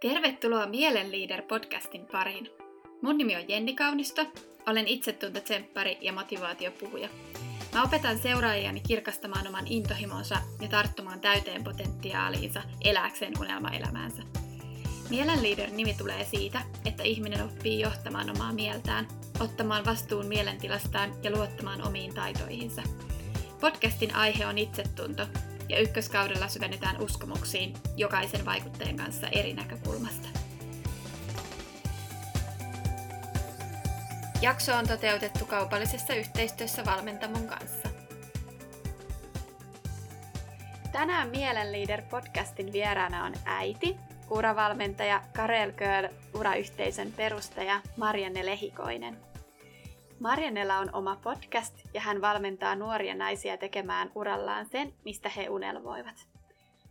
Tervetuloa Mielenleader-podcastin pariin. Mun nimi on Jenni Kaunisto, olen itsetuntotsemppari ja motivaatiopuhuja. Mä opetan seuraajiani kirkastamaan oman intohimonsa ja tarttumaan täyteen potentiaaliinsa elääkseen unelmaelämäänsä. Mielenleader-nimi tulee siitä, että ihminen oppii johtamaan omaa mieltään, ottamaan vastuun mielentilastaan ja luottamaan omiin taitoihinsa. Podcastin aihe on itsetunto, ja ykköskaudella syvennetään uskomuksiin jokaisen vaikuttajan kanssa eri näkökulmasta. Jakso on toteutettu kaupallisessa yhteistyössä Valmentamon kanssa. Tänään Mielenleader podcastin vieraana on äiti, uravalmentaja Karel Köl, urayhteisön perustaja Marianne Lehikoinen. Mariannella on oma podcast ja hän valmentaa nuoria naisia tekemään urallaan sen, mistä he unelmoivat.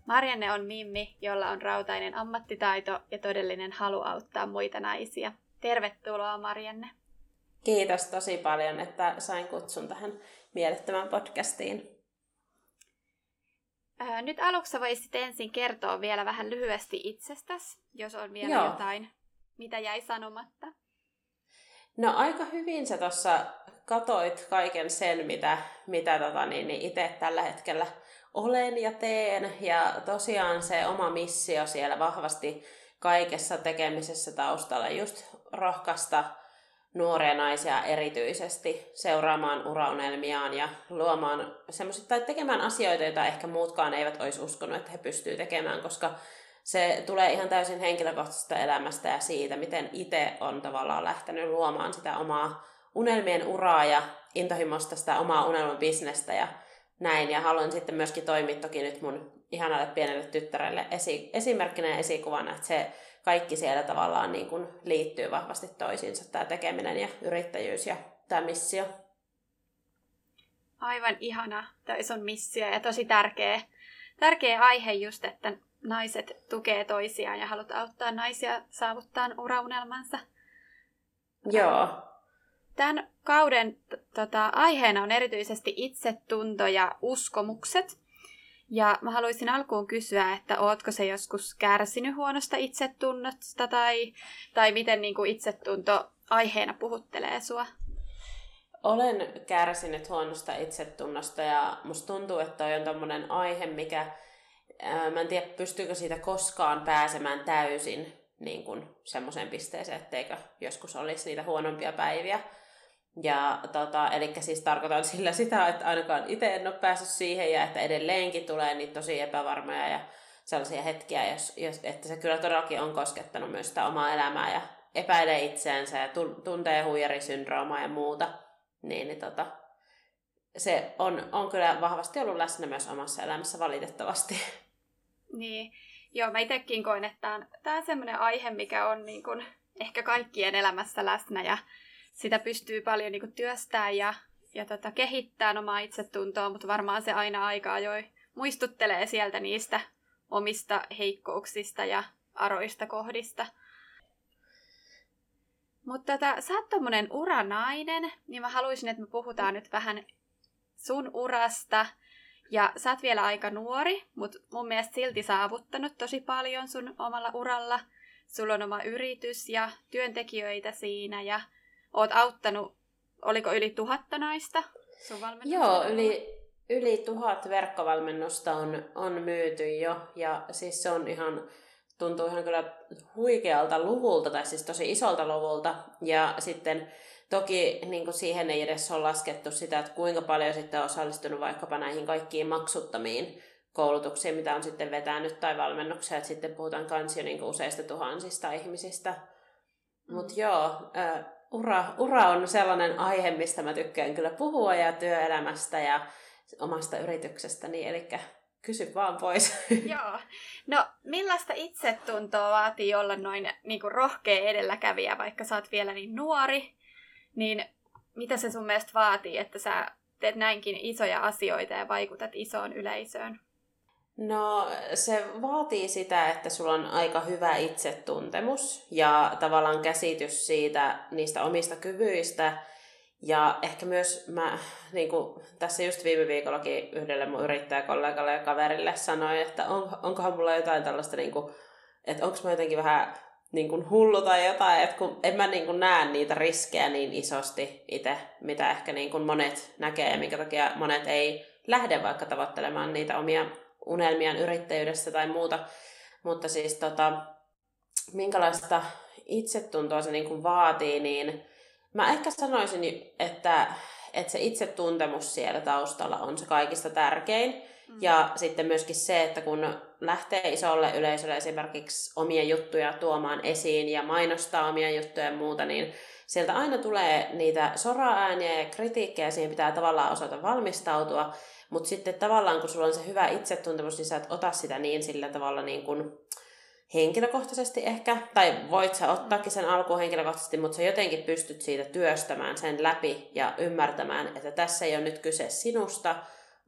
Marianne on Mimmi, jolla on rautainen ammattitaito ja todellinen halu auttaa muita naisia. Tervetuloa Marianne. Kiitos tosi paljon, että sain kutsun tähän mielettömään podcastiin. nyt aluksi voisit ensin kertoa vielä vähän lyhyesti itsestäsi, jos on vielä Joo. jotain, mitä jäi sanomatta. No aika hyvin sä tuossa katoit kaiken sen, mitä, mitä tota, niin, niin itse tällä hetkellä olen ja teen. Ja tosiaan se oma missio siellä vahvasti kaikessa tekemisessä taustalla just rohkaista nuoria naisia erityisesti seuraamaan uraunelmiaan ja luomaan semmoisia, tai tekemään asioita, joita ehkä muutkaan eivät olisi uskonut, että he pystyvät tekemään, koska se tulee ihan täysin henkilökohtaisesta elämästä ja siitä, miten itse on tavallaan lähtenyt luomaan sitä omaa unelmien uraa ja intohimosta sitä omaa unelman bisnestä ja näin. Ja haluan sitten myöskin toimia toki nyt mun ihanalle pienelle tyttärelle esi- esimerkkinä ja esikuvana, että se kaikki siellä tavallaan niin kuin liittyy vahvasti toisiinsa, tämä tekeminen ja yrittäjyys ja tämä missio. Aivan ihana, tämä on missio ja tosi tärkeä, tärkeä aihe just, että naiset tukee toisiaan ja haluat auttaa naisia saavuttaa uraunelmansa. Joo. Tämän kauden tota, aiheena on erityisesti itsetunto ja uskomukset. Ja mä haluaisin alkuun kysyä, että ootko se joskus kärsinyt huonosta itsetunnosta tai, tai miten niin kuin itsetunto aiheena puhuttelee sua? Olen kärsinyt huonosta itsetunnosta ja musta tuntuu, että toi on tommonen aihe, mikä mä en tiedä, pystyykö siitä koskaan pääsemään täysin niin kuin semmoiseen pisteeseen, etteikö joskus olisi niitä huonompia päiviä. Ja tota, eli siis tarkoitan sillä sitä, että ainakaan itse en ole päässyt siihen ja että edelleenkin tulee niitä tosi epävarmoja ja sellaisia hetkiä, jos, jos, että se kyllä todellakin on koskettanut myös sitä omaa elämää ja epäilee itseänsä ja tuntee huijarisyndroomaa ja muuta, niin, niin tota, se on, on kyllä vahvasti ollut läsnä myös omassa elämässä valitettavasti. Niin, joo, mä itsekin koen, että tämä on, sellainen aihe, mikä on niin kun, ehkä kaikkien elämässä läsnä ja sitä pystyy paljon niin kun, työstää ja, ja tota, kehittää omaa itsetuntoa, mutta varmaan se aina aika ajoin muistuttelee sieltä niistä omista heikkouksista ja aroista kohdista. Mutta tota, sä oot tommonen uranainen, niin mä haluaisin, että me puhutaan nyt vähän sun urasta ja sä oot vielä aika nuori, mutta mun mielestä silti saavuttanut tosi paljon sun omalla uralla. Sulla on oma yritys ja työntekijöitä siinä ja oot auttanut, oliko yli tuhatta naista sun Joo, yli, yli tuhat verkkovalmennusta on, on myyty jo ja siis se on ihan, tuntuu ihan kyllä huikealta luvulta tai siis tosi isolta luvulta ja sitten Toki niin siihen ei edes ole laskettu sitä, että kuinka paljon sitten on osallistunut vaikkapa näihin kaikkiin maksuttamiin koulutuksiin, mitä on sitten vetänyt tai valmennuksia, että sitten puhutaan kans jo niin useista tuhansista ihmisistä. Mm. Mutta joo, uh, ura, ura on sellainen aihe, mistä mä tykkään kyllä puhua ja työelämästä ja omasta yrityksestäni, eli kysy vaan pois. Joo. No, millaista itsetuntoa vaatii olla noin niin kuin rohkea edelläkävijä, vaikka sä oot vielä niin nuori niin mitä se sun mielestä vaatii, että sä teet näinkin isoja asioita ja vaikutat isoon yleisöön? No se vaatii sitä, että sulla on aika hyvä itsetuntemus ja tavallaan käsitys siitä niistä omista kyvyistä. Ja ehkä myös mä niin kuin tässä just viime viikollakin yhdelle mun yrittäjäkollegalle ja kaverille sanoin, että on, onkohan mulla jotain tällaista niin kuin että onko mä jotenkin vähän niin kuin hullu tai jotain, että kun en mä niin kuin näe niitä riskejä niin isosti itse, mitä ehkä niin kuin monet näkee ja minkä takia monet ei lähde vaikka tavoittelemaan niitä omia unelmiaan yrittäjyydestä tai muuta. Mutta siis tota, minkälaista itsetuntoa se niin kuin vaatii, niin mä ehkä sanoisin, että, että se itsetuntemus siellä taustalla on se kaikista tärkein. Mm. Ja sitten myöskin se, että kun lähtee isolle yleisölle esimerkiksi omia juttuja tuomaan esiin ja mainostaa omia juttuja ja muuta, niin sieltä aina tulee niitä sora-ääniä ja kritiikkejä, siihen pitää tavallaan osata valmistautua. Mutta sitten tavallaan, kun sulla on se hyvä itsetuntemus, niin sä et ota sitä niin sillä tavalla niin kuin henkilökohtaisesti ehkä, tai voit sä ottaakin sen alkuun henkilökohtaisesti, mutta sä jotenkin pystyt siitä työstämään sen läpi ja ymmärtämään, että tässä ei ole nyt kyse sinusta,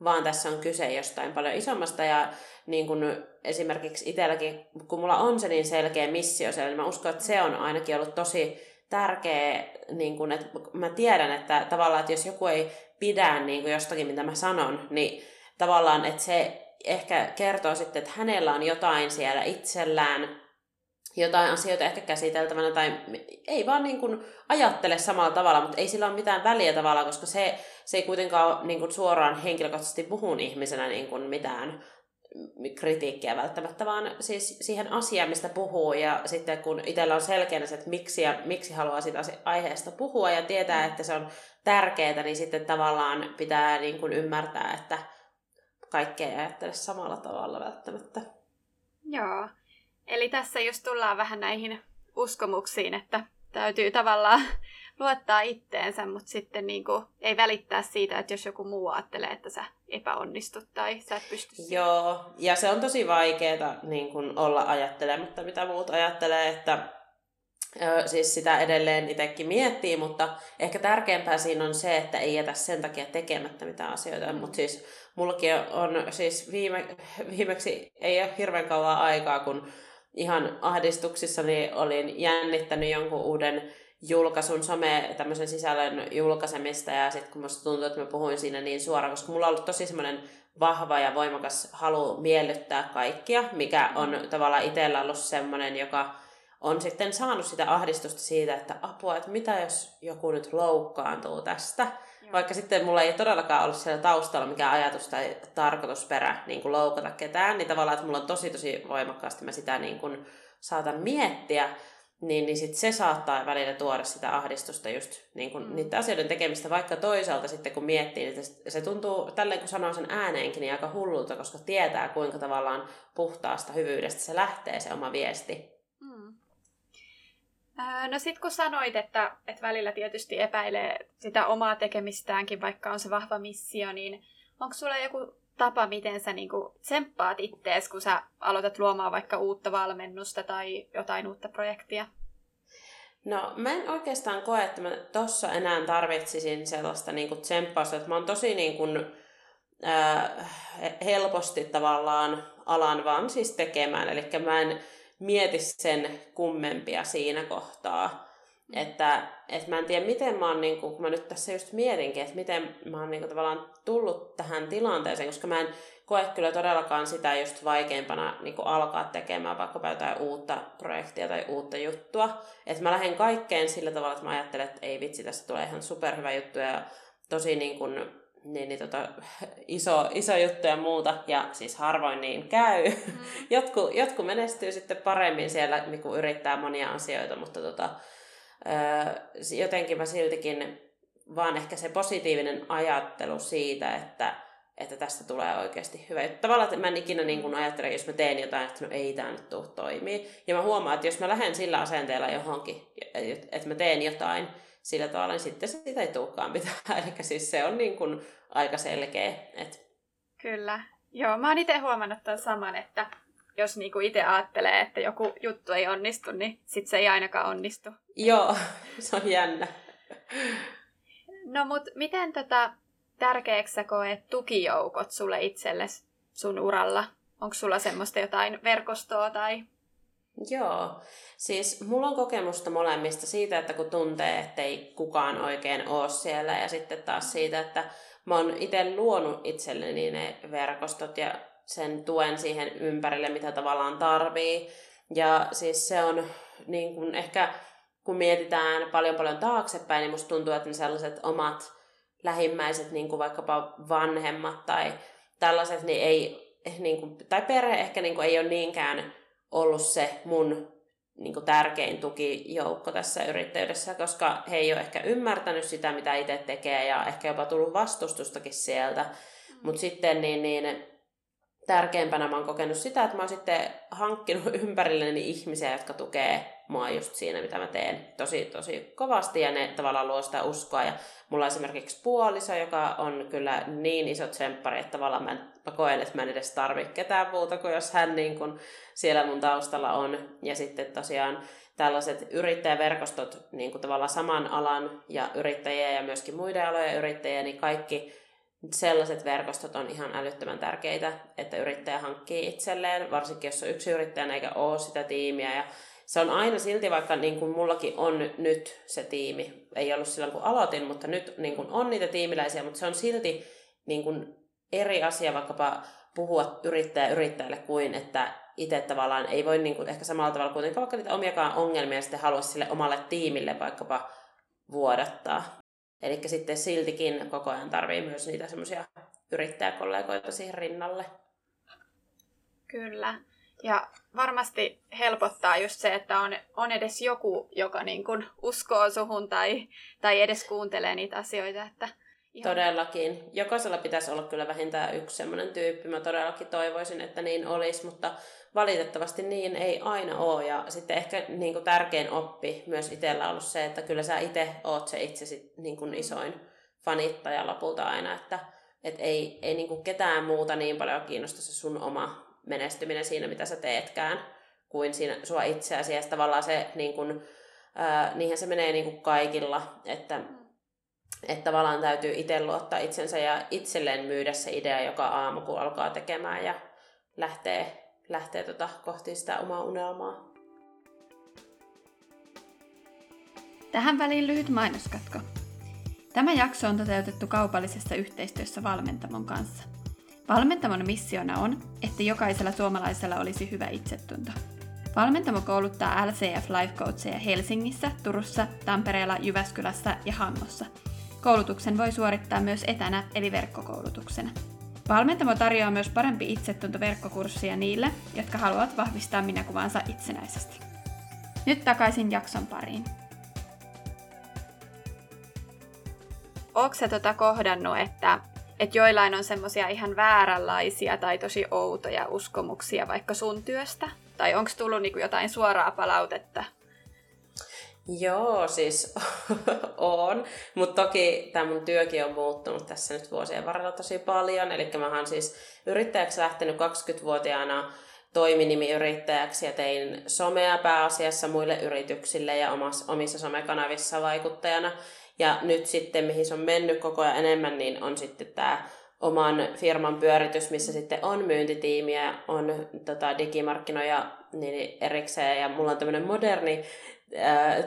vaan tässä on kyse jostain paljon isommasta ja niin kun esimerkiksi itselläkin, kun mulla on se niin selkeä missio siellä, niin mä uskon, että se on ainakin ollut tosi tärkeä, niin kun, että mä tiedän, että tavallaan, että jos joku ei pidä niin kuin jostakin, mitä mä sanon, niin tavallaan, että se ehkä kertoo sitten, että hänellä on jotain siellä itsellään, jotain asioita ehkä käsiteltävänä, tai ei vaan niin kuin ajattele samalla tavalla, mutta ei sillä ole mitään väliä tavalla, koska se, se ei kuitenkaan ole niin kuin suoraan henkilökohtaisesti puhun ihmisenä niin kuin mitään kritiikkiä välttämättä, vaan siis siihen asiaan, mistä puhuu, ja sitten kun itsellä on selkeänä se, että miksi, ja, miksi haluaa sitä aiheesta puhua, ja tietää, että se on tärkeää, niin sitten tavallaan pitää niin kuin ymmärtää, että kaikkea ei ajattele samalla tavalla välttämättä. Joo. Eli tässä just tullaan vähän näihin uskomuksiin, että täytyy tavallaan luottaa itteensä, mutta sitten niin kuin, ei välittää siitä, että jos joku muu ajattelee, että sä epäonnistut tai sä et pysty siihen. Joo, ja se on tosi vaikeaa niin kuin olla ajattelematta, mitä muut ajattelee, että ö, siis sitä edelleen itsekin miettii, mutta ehkä tärkeämpää siinä on se, että ei jätä sen takia tekemättä mitään asioita, mutta siis mullakin on siis viime, viimeksi ei ole hirveän kauan aikaa, kun ihan ahdistuksissani olin jännittänyt jonkun uuden julkaisun, some tämmöisen sisällön julkaisemista ja sitten kun musta tuntuu, että mä puhuin siinä niin suoraan, koska mulla on ollut tosi semmoinen vahva ja voimakas halu miellyttää kaikkia, mikä on tavallaan itsellä ollut semmoinen, joka on sitten saanut sitä ahdistusta siitä, että apua, että mitä jos joku nyt loukkaantuu tästä. Vaikka sitten mulla ei todellakaan ollut siellä taustalla mikään ajatus tai tarkoitusperä niin kuin loukata ketään, niin tavallaan, että mulla on tosi tosi voimakkaasti mä sitä niin kuin saatan miettiä, niin, niin sit se saattaa välillä tuoda sitä ahdistusta just niin kuin mm. niiden asioiden tekemistä, vaikka toisaalta sitten kun miettii, niin se tuntuu, tälleen kun sanoo sen ääneenkin, niin aika hullulta, koska tietää kuinka tavallaan puhtaasta hyvyydestä se lähtee se oma viesti. No sit kun sanoit, että, että välillä tietysti epäilee sitä omaa tekemistäänkin, vaikka on se vahva missio, niin onko sulla joku tapa, miten sä niinku tsemppaat ittees, kun sä aloitat luomaan vaikka uutta valmennusta tai jotain uutta projektia? No mä en oikeastaan koe, että mä tossa enää tarvitsisin sellaista niinku tsemppausta, että mä oon tosi niinku, äh, helposti tavallaan alan vaan siis tekemään, eli mä en mieti sen kummempia siinä kohtaa. Että, että mä en tiedä, miten mä oon, niin kun mä nyt tässä just mietinkin, että miten mä oon niin tavallaan tullut tähän tilanteeseen, koska mä en koe kyllä todellakaan sitä just vaikeimpana niin alkaa tekemään vaikka jotain uutta projektia tai uutta juttua. Että mä lähden kaikkeen sillä tavalla, että mä ajattelen, että ei vitsi, tästä tulee ihan superhyvä juttu ja tosi niin kuin, niin, niin tota, iso, iso juttu ja muuta, ja siis harvoin niin käy. Mm. Jotku, jotku menestyy sitten paremmin siellä, niin kuin yrittää monia asioita, mutta tota, jotenkin mä siltikin vaan ehkä se positiivinen ajattelu siitä, että, että tästä tulee oikeasti hyvä. Tavallaan että mä en ikinä niin kuin ajattele, jos mä teen jotain, että no ei tämä nyt tule toimii. Ja mä huomaan, että jos mä lähden sillä asenteella johonkin, että mä teen jotain sillä tavalla, niin sitten sitä ei tulekaan mitään. Eli siis se on niin kuin aika selkeä. Että... Kyllä. Joo, mä oon itse huomannut tämän saman, että jos niinku itse ajattelee, että joku juttu ei onnistu, niin sit se ei ainakaan onnistu. Joo, se on jännä. No mut miten tota tärkeäksi sä koet tukijoukot sulle itsellesi sun uralla? Onko sulla semmoista jotain verkostoa tai... Joo, siis mulla on kokemusta molemmista siitä, että kun tuntee, että ei kukaan oikein ole siellä ja sitten taas siitä, että mä oon itse luonut itselleni ne verkostot ja sen tuen siihen ympärille, mitä tavallaan tarvii. Ja siis se on niin kuin ehkä, kun mietitään paljon paljon taaksepäin, niin musta tuntuu, että ne sellaiset omat lähimmäiset, niin kuin vaikkapa vanhemmat tai tällaiset, niin ei, niin kuin, tai perhe ehkä niin kuin ei ole niinkään ollut se mun niin kuin tärkein tukijoukko tässä yrittäjyydessä, koska he ei ole ehkä ymmärtänyt sitä, mitä itse tekee ja ehkä jopa tullut vastustustakin sieltä. Mm. Mutta sitten niin, niin tärkeimpänä mä oon kokenut sitä, että mä oon sitten hankkinut ympärilleni ihmisiä, jotka tukee mua just siinä, mitä mä teen tosi, tosi kovasti ja ne tavallaan luo sitä uskoa. Ja mulla on esimerkiksi puoliso, joka on kyllä niin iso tsemppari, että tavallaan mä, en, mä koen, että mä en edes tarvitse ketään muuta kuin jos hän niin kun siellä mun taustalla on. Ja sitten tosiaan tällaiset yrittäjäverkostot, niin kuin tavallaan saman alan ja yrittäjiä ja myöskin muiden alojen yrittäjiä, niin kaikki sellaiset verkostot on ihan älyttömän tärkeitä, että yrittäjä hankkii itselleen, varsinkin jos on yksi yrittäjä eikä ole sitä tiimiä. Ja se on aina silti, vaikka niin kuin mullakin on nyt se tiimi, ei ollut silloin kun aloitin, mutta nyt niin kuin on niitä tiimiläisiä, mutta se on silti niin kuin eri asia vaikkapa puhua yrittäjä yrittäjälle kuin, että itse tavallaan ei voi niin kuin ehkä samalla tavalla kuitenkaan vaikka niitä omiakaan ongelmia sitten halua sille omalle tiimille vaikkapa vuodattaa. Eli sitten siltikin koko ajan tarvii myös niitä semmoisia yrittäjäkollegoita siihen rinnalle. Kyllä. Ja varmasti helpottaa just se, että on, on edes joku, joka niin kuin uskoo suhun tai, tai edes kuuntelee niitä asioita. Että ihan... Todellakin. Jokaisella pitäisi olla kyllä vähintään yksi semmoinen tyyppi. Mä todellakin toivoisin, että niin olisi, mutta valitettavasti niin ei aina ole. Ja sitten ehkä niin kuin tärkein oppi myös itsellä ollut se, että kyllä sä itse oot se itsesi niin kuin isoin fanittaja lopulta aina, että et ei, ei niin kuin ketään muuta niin paljon kiinnosta se sun oma menestyminen siinä, mitä sä teetkään, kuin siinä sua itseäsi. Ja tavallaan se, niin kuin, ää, niinhän se menee niin kuin kaikilla, että että tavallaan täytyy itse luottaa itsensä ja itselleen myydä se idea joka aamu, kun alkaa tekemään ja lähtee lähtee tota kohti sitä omaa unelmaa. Tähän väliin lyhyt mainoskatko. Tämä jakso on toteutettu kaupallisessa yhteistyössä Valmentamon kanssa. Valmentamon missiona on, että jokaisella suomalaisella olisi hyvä itsetunto. Valmentamo kouluttaa LCF Life Coacheja Helsingissä, Turussa, Tampereella, Jyväskylässä ja Hangossa. Koulutuksen voi suorittaa myös etänä eli verkkokoulutuksena. Valmentamo tarjoaa myös parempi itsetunto verkkokurssia niille, jotka haluavat vahvistaa minäkuvansa itsenäisesti. Nyt takaisin jakson pariin. Oletko tota kohdannut, että, että joillain on semmoisia ihan vääränlaisia tai tosi outoja uskomuksia vaikka sun työstä? Tai onko tullut niinku jotain suoraa palautetta Joo, siis on. Mutta toki tämä mun työkin on muuttunut tässä nyt vuosien varrella tosi paljon. Eli mä oon siis yrittäjäksi lähtenyt 20-vuotiaana toiminimiyrittäjäksi ja tein somea pääasiassa muille yrityksille ja omassa, omissa somekanavissa vaikuttajana. Ja nyt sitten, mihin se on mennyt koko ajan enemmän, niin on sitten tämä oman firman pyöritys, missä sitten on myyntitiimiä, on tota, digimarkkinoja niin erikseen ja mulla on tämmöinen moderni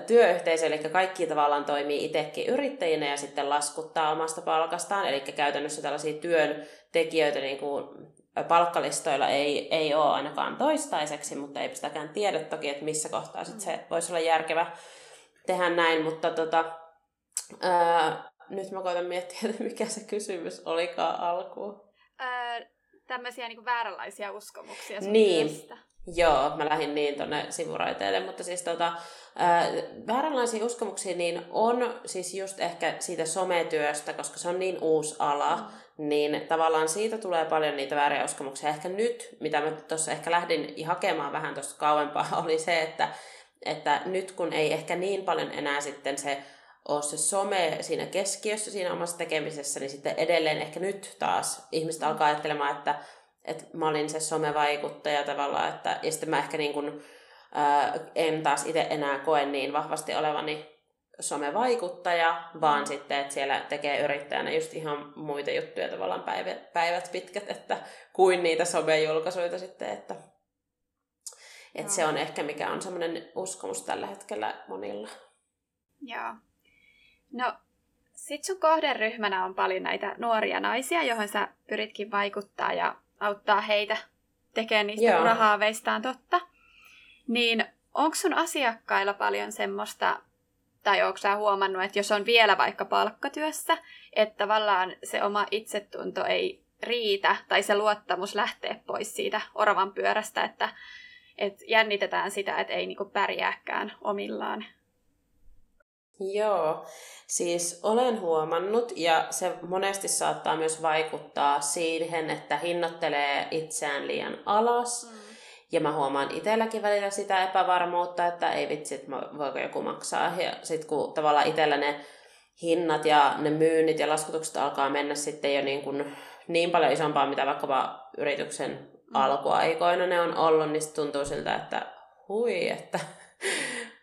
työyhteisö, eli kaikki tavallaan toimii itsekin yrittäjinä ja sitten laskuttaa omasta palkastaan, eli käytännössä tällaisia työntekijöitä niin kuin palkkalistoilla ei, ei ole ainakaan toistaiseksi, mutta ei sitäkään tiedä toki, että missä kohtaa sit se voisi olla järkevä tehdä näin, mutta tota, ää, nyt mä koitan miettiä, että mikä se kysymys olikaan alkuun. Ää, tämmöisiä niin vääränlaisia uskomuksia sun niin. Työstä. Joo, mä lähdin niin tonne sivuraiteille, mutta siis tota, ää, vääränlaisia uskomuksia niin on siis just ehkä siitä sometyöstä, koska se on niin uusi ala, mm. niin tavallaan siitä tulee paljon niitä vääriä uskomuksia. Ehkä nyt, mitä mä tuossa ehkä lähdin hakemaan vähän tuosta kauempaa, oli se, että, että nyt kun ei ehkä niin paljon enää sitten se ole se some siinä keskiössä siinä omassa tekemisessä, niin sitten edelleen ehkä nyt taas ihmiset alkaa ajattelemaan, että että mä olin se somevaikuttaja tavallaan, että, ja sitten mä ehkä niin kuin, ää, en taas itse enää koe niin vahvasti olevani somevaikuttaja, vaan mm. sitten, että siellä tekee yrittäjänä just ihan muita juttuja tavallaan päivät, päivät pitkät, että kuin niitä somejulkaisuja sitten, että, että no. se on ehkä mikä on semmoinen uskomus tällä hetkellä monilla. Joo. No, sit sun kohderyhmänä on paljon näitä nuoria naisia, joihin sä pyritkin vaikuttaa ja auttaa heitä tekemään niistä urahaaveistaan totta. Niin onko sun asiakkailla paljon semmoista, tai onko sä huomannut, että jos on vielä vaikka palkkatyössä, että tavallaan se oma itsetunto ei riitä, tai se luottamus lähtee pois siitä oravan pyörästä, että, että jännitetään sitä, että ei niinku pärjääkään omillaan. Joo, siis olen huomannut ja se monesti saattaa myös vaikuttaa siihen, että hinnoittelee itseään liian alas. Mm. Ja mä huomaan itselläkin välillä sitä epävarmuutta, että ei vitsi, että voiko joku maksaa. Ja sitten kun tavallaan itsellä ne hinnat ja ne myynnit ja laskutukset alkaa mennä sitten jo niin, kuin niin paljon isompaa, mitä vaikkapa yrityksen mm. alkuaikoina ne on ollut, niin tuntuu siltä, että hui, että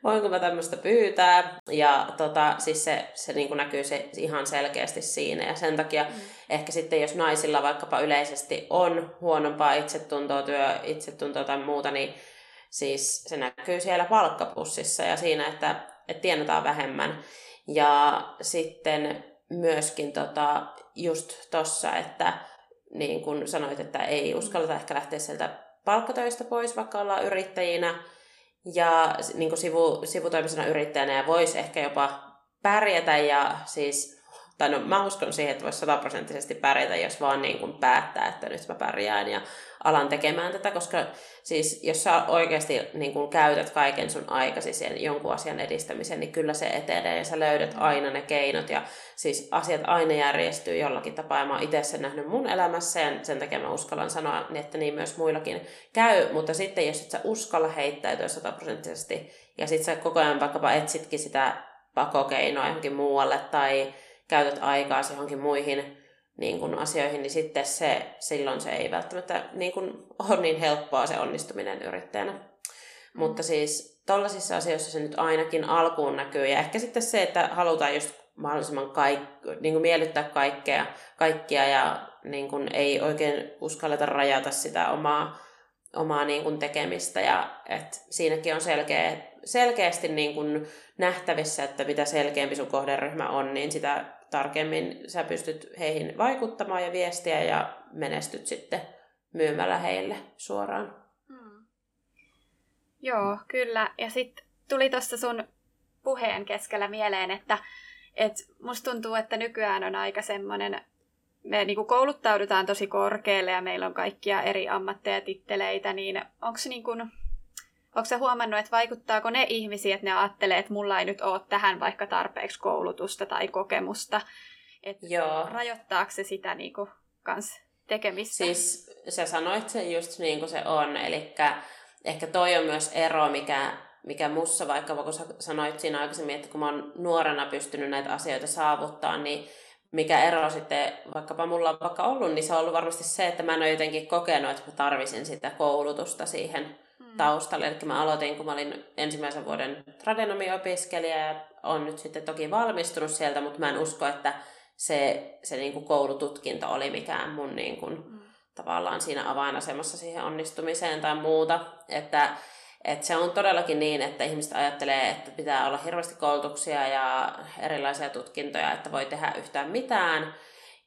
voinko mä tämmöistä pyytää. Ja tota, siis se, se niin kuin näkyy se ihan selkeästi siinä. Ja sen takia mm. ehkä sitten, jos naisilla vaikkapa yleisesti on huonompaa itsetuntoa, työ, itsetuntoa tai muuta, niin siis se näkyy siellä palkkapussissa ja siinä, että, että tienataan vähemmän. Ja sitten myöskin tota, just tossa, että niin kuin sanoit, että ei uskalleta ehkä lähteä sieltä palkkatöistä pois, vaikka ollaan yrittäjinä, ja niin kuin sivu, sivutoimisena yrittäjänä ja voisi ehkä jopa pärjätä ja siis, tai no mä uskon siihen, että voisi sataprosenttisesti pärjätä, jos vaan niin kuin päättää, että nyt mä pärjään ja alan tekemään tätä, koska siis jos sä oikeasti niin kuin käytät kaiken sun aikasi sen jonkun asian edistämiseen, niin kyllä se etenee ja sä löydät aina ne keinot ja siis asiat aina järjestyy jollakin tapaa. Ja mä oon itse sen nähnyt mun elämässä ja sen takia mä uskallan sanoa, niin että niin myös muillakin käy, mutta sitten jos et sä uskalla heittäytyä sataprosenttisesti ja sit sä koko ajan vaikkapa etsitkin sitä pakokeinoa johonkin muualle tai käytät aikaa johonkin muihin niin kuin asioihin, niin sitten se, silloin se ei välttämättä niin kuin ole niin helppoa se onnistuminen yrittäjänä. Mm. Mutta siis tollaisissa asioissa se nyt ainakin alkuun näkyy. Ja ehkä sitten se, että halutaan just mahdollisimman kaik- niin kuin miellyttää kaikkea, kaikkia ja niin kuin ei oikein uskalleta rajata sitä omaa, omaa niin kuin tekemistä. Ja et siinäkin on selkeä, selkeästi niin kuin nähtävissä, että mitä selkeämpi sun kohderyhmä on, niin sitä tarkemmin sä pystyt heihin vaikuttamaan ja viestiä ja menestyt sitten myymällä heille suoraan. Hmm. Joo, kyllä. Ja sitten tuli tuossa sun puheen keskellä mieleen, että et musta tuntuu, että nykyään on aika semmoinen, me niinku kouluttaudutaan tosi korkealle ja meillä on kaikkia eri ammatteja ja titteleitä, niin onko niinku, Onko sä huomannut, että vaikuttaako ne ihmisiä, että ne ajattelee, että mulla ei nyt ole tähän vaikka tarpeeksi koulutusta tai kokemusta? Että Joo. Rajoittaako se sitä niin kuin, kans tekemistä? Siis sä sanoit sen just niin kuin se on, eli ehkä toi on myös ero, mikä, mikä mussa, vaikka kun sä sanoit siinä aikaisemmin, että kun mä oon nuorena pystynyt näitä asioita saavuttaa, niin mikä ero sitten vaikkapa mulla on vaikka ollut, niin se on ollut varmasti se, että mä en ole jotenkin kokenut, että mä tarvisin sitä koulutusta siihen taustalle. Eli mä aloitin, kun mä olin ensimmäisen vuoden tradenomiopiskelija ja on nyt sitten toki valmistunut sieltä, mutta mä en usko, että se, se niin kuin koulututkinto oli mikään mun niin kuin, mm. tavallaan siinä avainasemassa siihen onnistumiseen tai muuta. Että, että se on todellakin niin, että ihmiset ajattelee, että pitää olla hirveästi koulutuksia ja erilaisia tutkintoja, että voi tehdä yhtään mitään.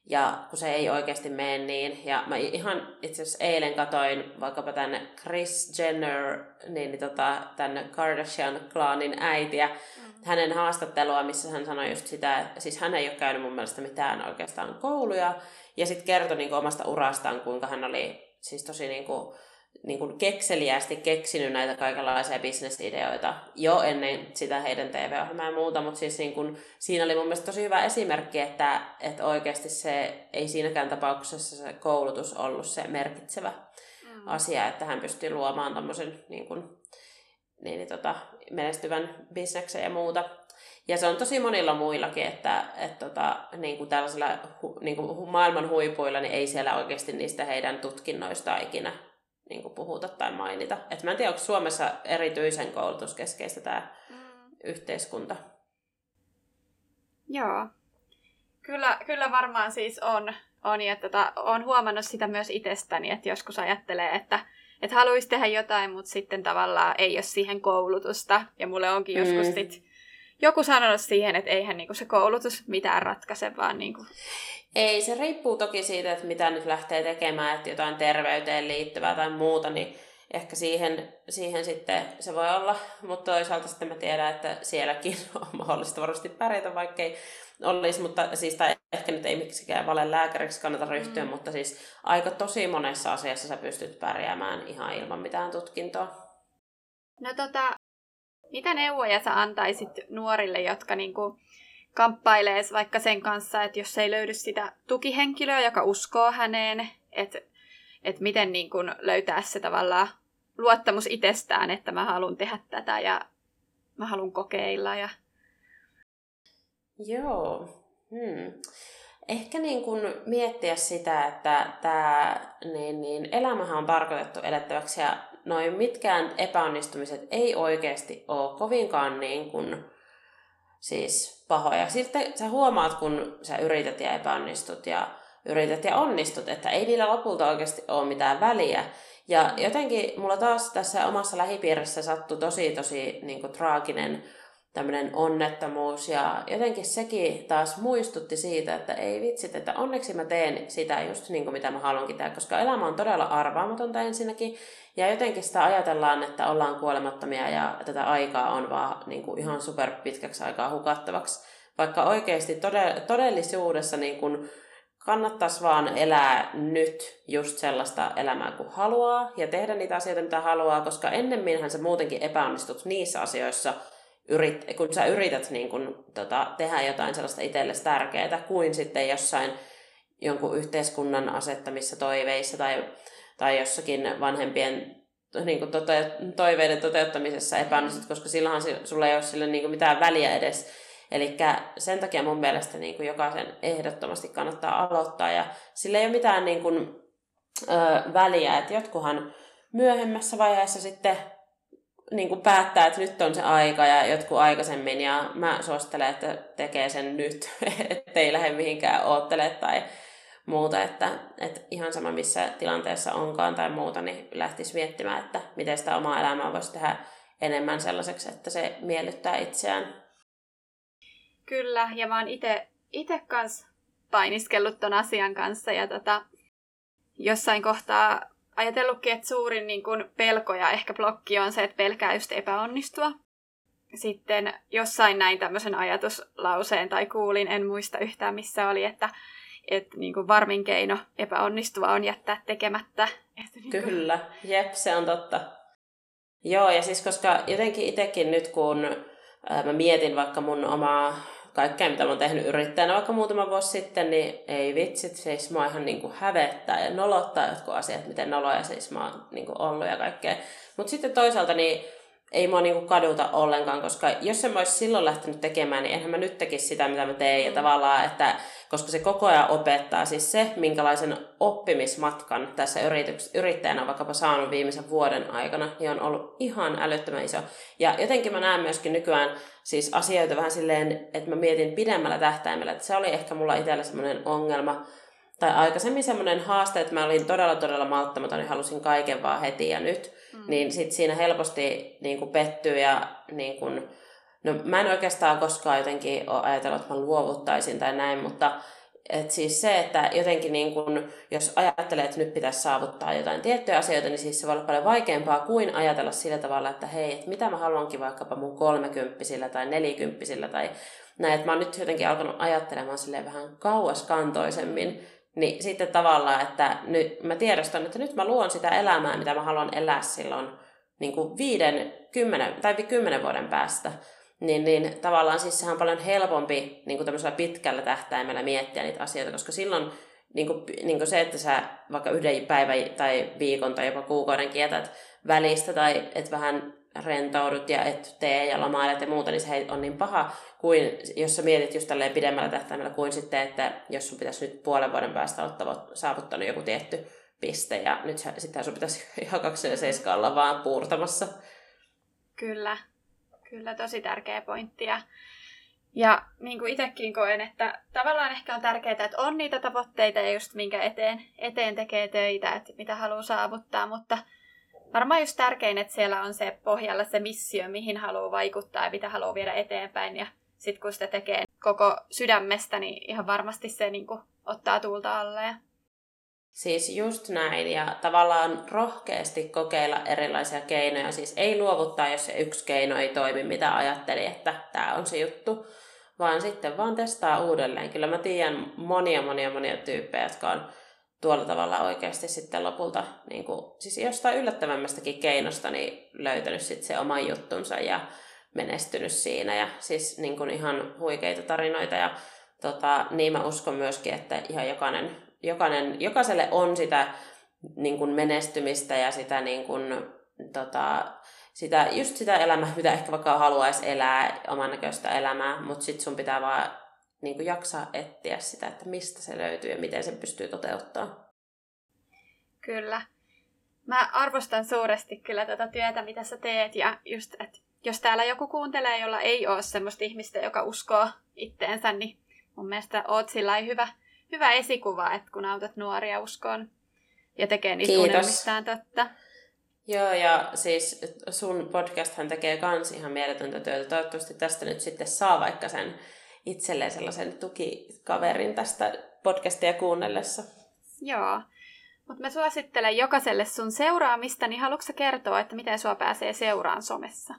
Ja kun se ei oikeasti mene niin, ja mä ihan itse asiassa eilen katoin vaikkapa tänne Chris Jenner, niin, niin tota, tänne Kardashian-klaanin äitiä, mm-hmm. hänen haastattelua, missä hän sanoi just sitä, että siis hän ei ole käynyt mun mielestä mitään oikeastaan kouluja, ja sitten kertoi niin omasta urastaan, kuinka hän oli siis tosi niin kuin, niin kuin kekseliästi keksinyt näitä kaikenlaisia bisnesideoita jo ennen sitä heidän TV-ohjelmaa ja muuta, mutta siis niin kuin, siinä oli mun mielestä tosi hyvä esimerkki, että, että oikeasti se ei siinäkään tapauksessa se koulutus ollut se merkitsevä mm. asia, että hän pystyi luomaan tämmöisen niin kuin, niin, niin, tota, menestyvän bisneksen ja muuta. Ja se on tosi monilla muillakin, että, että tota, niin kuin tällaisilla hu, niin kuin maailman huipuilla niin ei siellä oikeasti niistä heidän tutkinnoista ikinä niin kuin puhuta tai mainita. Et mä en tiedä, onko Suomessa erityisen koulutuskeskeistä tämä mm. yhteiskunta. Joo. Kyllä, kyllä varmaan siis on, on ja tota, olen huomannut sitä myös itsestäni, että joskus ajattelee, että, että haluaisi tehdä jotain, mutta sitten tavallaan ei ole siihen koulutusta. Ja mulle onkin mm. joskus sit joku sanonut siihen, että eihän niinku se koulutus mitään ratkaise, vaan niinku ei, se riippuu toki siitä, että mitä nyt lähtee tekemään, että jotain terveyteen liittyvää tai muuta, niin ehkä siihen, siihen sitten se voi olla, mutta toisaalta sitten mä tiedän, että sielläkin on mahdollista varmasti pärjätä, vaikkei olisi, mutta siis tai ehkä nyt ei miksikään vale lääkäriksi kannata ryhtyä, mm. mutta siis aika tosi monessa asiassa sä pystyt pärjäämään ihan ilman mitään tutkintoa. No tota, mitä neuvoja sä antaisit nuorille, jotka niinku kamppailee vaikka sen kanssa, että jos ei löydy sitä tukihenkilöä, joka uskoo häneen, että et miten niin kun löytää se tavallaan luottamus itsestään, että mä haluan tehdä tätä ja mä haluan kokeilla. Ja... Joo. Hmm. Ehkä niin kun miettiä sitä, että tämä niin, niin, elämähän on tarkoitettu elettäväksi ja noin mitkään epäonnistumiset ei oikeasti ole kovinkaan niin kuin, siis pahoja. Sitten sä huomaat, kun sä yrität ja epäonnistut ja yrität ja onnistut, että ei niillä lopulta oikeasti ole mitään väliä. Ja jotenkin mulla taas tässä omassa lähipiirissä sattui tosi tosi niin kuin, traaginen tämmöinen onnettomuus. Ja jotenkin sekin taas muistutti siitä, että ei vitsit, että onneksi mä teen sitä just niin kuin mitä mä haluankin tehdä, koska elämä on todella arvaamatonta ensinnäkin. Ja jotenkin sitä ajatellaan, että ollaan kuolemattomia ja tätä aikaa on vaan niin kuin ihan super pitkäksi aikaa hukattavaksi, vaikka oikeasti todellisuudessa niin kuin kannattaisi vaan elää nyt just sellaista elämää kuin haluaa ja tehdä niitä asioita, mitä haluaa, koska ennemminhän sä muutenkin epäonnistut niissä asioissa, yrit, kun sä yrität niin kun, tota, tehdä jotain sellaista itsellesi tärkeää, kuin sitten jossain jonkun yhteiskunnan asettamissa toiveissa tai, tai jossakin vanhempien niin kuin tote, toiveiden toteuttamisessa epäonnistut, koska silloinhan sulla ei ole sille niin kuin mitään väliä edes. Eli sen takia mun mielestä niin kuin jokaisen ehdottomasti kannattaa aloittaa ja sillä ei ole mitään niin kuin, ö, väliä, että jotkuhan myöhemmässä vaiheessa sitten niin kuin päättää, että nyt on se aika ja jotkut aikaisemmin ja mä suosittelen, että tekee sen nyt, ettei lähde mihinkään oottele tai muuta, että, että ihan sama missä tilanteessa onkaan tai muuta, niin lähtisi miettimään, että miten sitä omaa elämää voisi tehdä enemmän sellaiseksi, että se miellyttää itseään. Kyllä, ja mä oon itse kanssa painiskellut ton asian kanssa ja tota, jossain kohtaa ajatellutkin, että suurin niin kun pelko ja ehkä blokki on se, että pelkää just epäonnistua. Sitten jossain näin tämmöisen ajatuslauseen tai kuulin, en muista yhtään missä oli, että, että niin kuin varmin keino epäonnistua on jättää tekemättä. Että niin kuin... Kyllä, jep, se on totta. Joo, ja siis koska jotenkin itsekin nyt kun mä mietin vaikka mun omaa kaikkea, mitä mä oon tehnyt yrittäjänä vaikka muutama vuosi sitten, niin ei vitsit, siis mua ihan niin kuin hävettää ja nolottaa jotkut asiat, miten noloja siis mä oon niin kuin ollut ja kaikkea. Mutta sitten toisaalta niin ei mua niinku kaduta ollenkaan, koska jos en mä olisi silloin lähtenyt tekemään, niin enhän mä nyt tekisi sitä, mitä mä teen. Ja mm. tavallaan, että koska se koko ajan opettaa, siis se, minkälaisen oppimismatkan tässä yrityks- yrittäjänä on vaikkapa saanut viimeisen vuoden aikana, niin on ollut ihan älyttömän iso. Ja jotenkin mä näen myöskin nykyään siis asioita vähän silleen, että mä mietin pidemmällä tähtäimellä, että se oli ehkä mulla itsellä semmoinen ongelma, tai aikaisemmin semmoinen haaste, että mä olin todella todella malttamaton ja halusin kaiken vaan heti ja nyt, mm. niin sit siinä helposti niin kuin pettyy ja niin kuin, no mä en oikeastaan koskaan jotenkin ole ajatellut, että mä luovuttaisin tai näin, mutta et siis se, että jotenkin niin kun, jos ajattelee, että nyt pitäisi saavuttaa jotain tiettyjä asioita, niin siis se voi olla paljon vaikeampaa kuin ajatella sillä tavalla, että hei, että mitä mä haluankin vaikkapa mun kolmekymppisillä tai nelikymppisillä tai näin, että mä oon nyt jotenkin alkanut ajattelemaan silleen vähän kauaskantoisemmin, niin sitten tavallaan, että nyt mä tiedostan, että nyt mä luon sitä elämää, mitä mä haluan elää silloin niin kuin viiden, kymmenen tai kymmenen vuoden päästä. Niin, niin tavallaan siis sehän on paljon helpompi niin kuin pitkällä tähtäimellä miettiä niitä asioita, koska silloin niin kuin, niin kuin se, että sä vaikka yhden päivän tai viikon tai jopa kuukauden kietät välistä tai et vähän rentoudut ja et tee ja lomailet ja muuta, niin se on niin paha kuin jos sä mietit just tälleen pidemmällä tähtäimellä kuin sitten, että jos sun pitäisi nyt puolen vuoden päästä olla saavuttanut joku tietty piste ja nyt sitten sun pitäisi ihan 27 olla vaan puurtamassa. Kyllä, kyllä tosi tärkeä pointti. Ja, ja niin kuin itsekin koen, että tavallaan ehkä on tärkeää, että on niitä tavoitteita ja just minkä eteen, eteen tekee töitä, että mitä haluaa saavuttaa, mutta varmaan just tärkein, että siellä on se pohjalla se missio, mihin haluaa vaikuttaa ja mitä haluaa viedä eteenpäin. Ja sitten kun sitä tekee koko sydämestä, niin ihan varmasti se niin kuin, ottaa tuulta alle. Siis just näin, ja tavallaan rohkeasti kokeilla erilaisia keinoja. Siis ei luovuttaa, jos se yksi keino ei toimi, mitä ajatteli, että tämä on se juttu, vaan sitten vaan testaa uudelleen. Kyllä mä tiedän monia, monia, monia tyyppejä, jotka on tuolla tavalla oikeasti sitten lopulta, niin kuin, siis jostain yllättävämmästäkin keinosta, niin löytänyt sitten se oman juttunsa ja menestynyt siinä. Ja siis niin kuin ihan huikeita tarinoita. Ja tota, niin mä uskon myöskin, että ihan jokainen, jokainen, jokaiselle on sitä niin kuin menestymistä ja sitä, niin kuin, tota, sitä, just sitä elämää, mitä ehkä vaikka haluaisi elää, oman näköistä elämää, mutta sitten sun pitää vaan niin kuin jaksaa etsiä sitä, että mistä se löytyy ja miten se pystyy toteuttamaan. Kyllä. Mä arvostan suuresti kyllä tätä työtä, mitä sä teet ja just, että jos täällä joku kuuntelee, jolla ei ole semmoista ihmistä, joka uskoo itteensä, niin mun mielestä oot sillä hyvä, hyvä esikuva, että kun autat nuoria uskoon ja tekee niistä Kiitos. unelmistaan totta. Joo, ja siis sun podcasthan tekee kans ihan mieletöntä työtä. Toivottavasti tästä nyt sitten saa vaikka sen itselleen sellaisen tukikaverin tästä podcastia kuunnellessa. Joo. Mutta mä suosittelen jokaiselle sun seuraamista, niin haluatko kertoa, että miten sua pääsee seuraan somessa?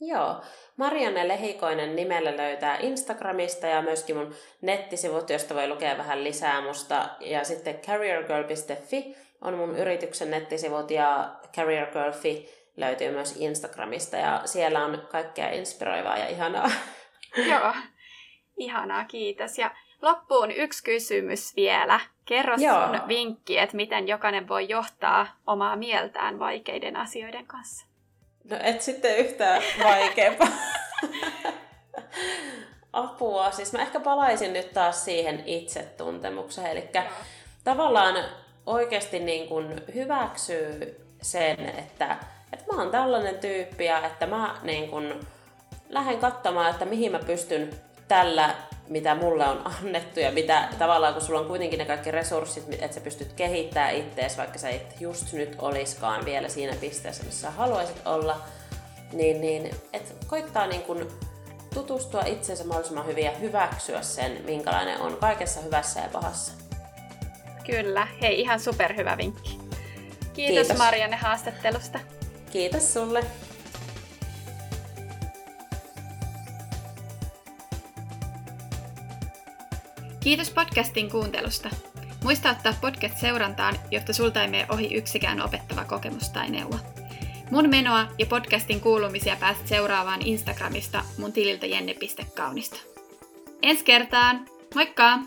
Joo, Marianne Lehikoinen nimellä löytää Instagramista ja myöskin mun nettisivut, josta voi lukea vähän lisää musta. Ja sitten careergirl.fi on mun yrityksen nettisivut ja careergirl.fi löytyy myös Instagramista ja siellä on kaikkea inspiroivaa ja ihanaa. Joo, ihanaa, kiitos. Ja loppuun yksi kysymys vielä. Kerro Joo. sun vinkki, että miten jokainen voi johtaa omaa mieltään vaikeiden asioiden kanssa. No et sitten yhtään vaikeampaa. Apua. Siis mä ehkä palaisin nyt taas siihen itsetuntemukseen. Eli tavallaan oikeasti niin kuin hyväksyy sen, että, että mä oon tällainen tyyppi ja että mä niin kuin lähden katsomaan, että mihin mä pystyn tällä, mitä mulle on annettu ja mitä tavallaan, kun sulla on kuitenkin ne kaikki resurssit, että sä pystyt kehittämään ittees, vaikka sä et just nyt oliskaan vielä siinä pisteessä, missä haluaisit olla, niin, niin et koittaa niin kun tutustua itseensä mahdollisimman hyvin ja hyväksyä sen, minkälainen on kaikessa hyvässä ja pahassa. Kyllä, hei ihan superhyvä vinkki. Kiitos, Kiitos. Marianne haastattelusta. Kiitos sulle. Kiitos podcastin kuuntelusta. Muista ottaa podcast seurantaan, jotta sulta ei mene ohi yksikään opettava kokemus tai neuvo. Mun menoa ja podcastin kuulumisia pääset seuraavaan Instagramista mun tililtä jenne.kaunista. Ensi kertaan! Moikka!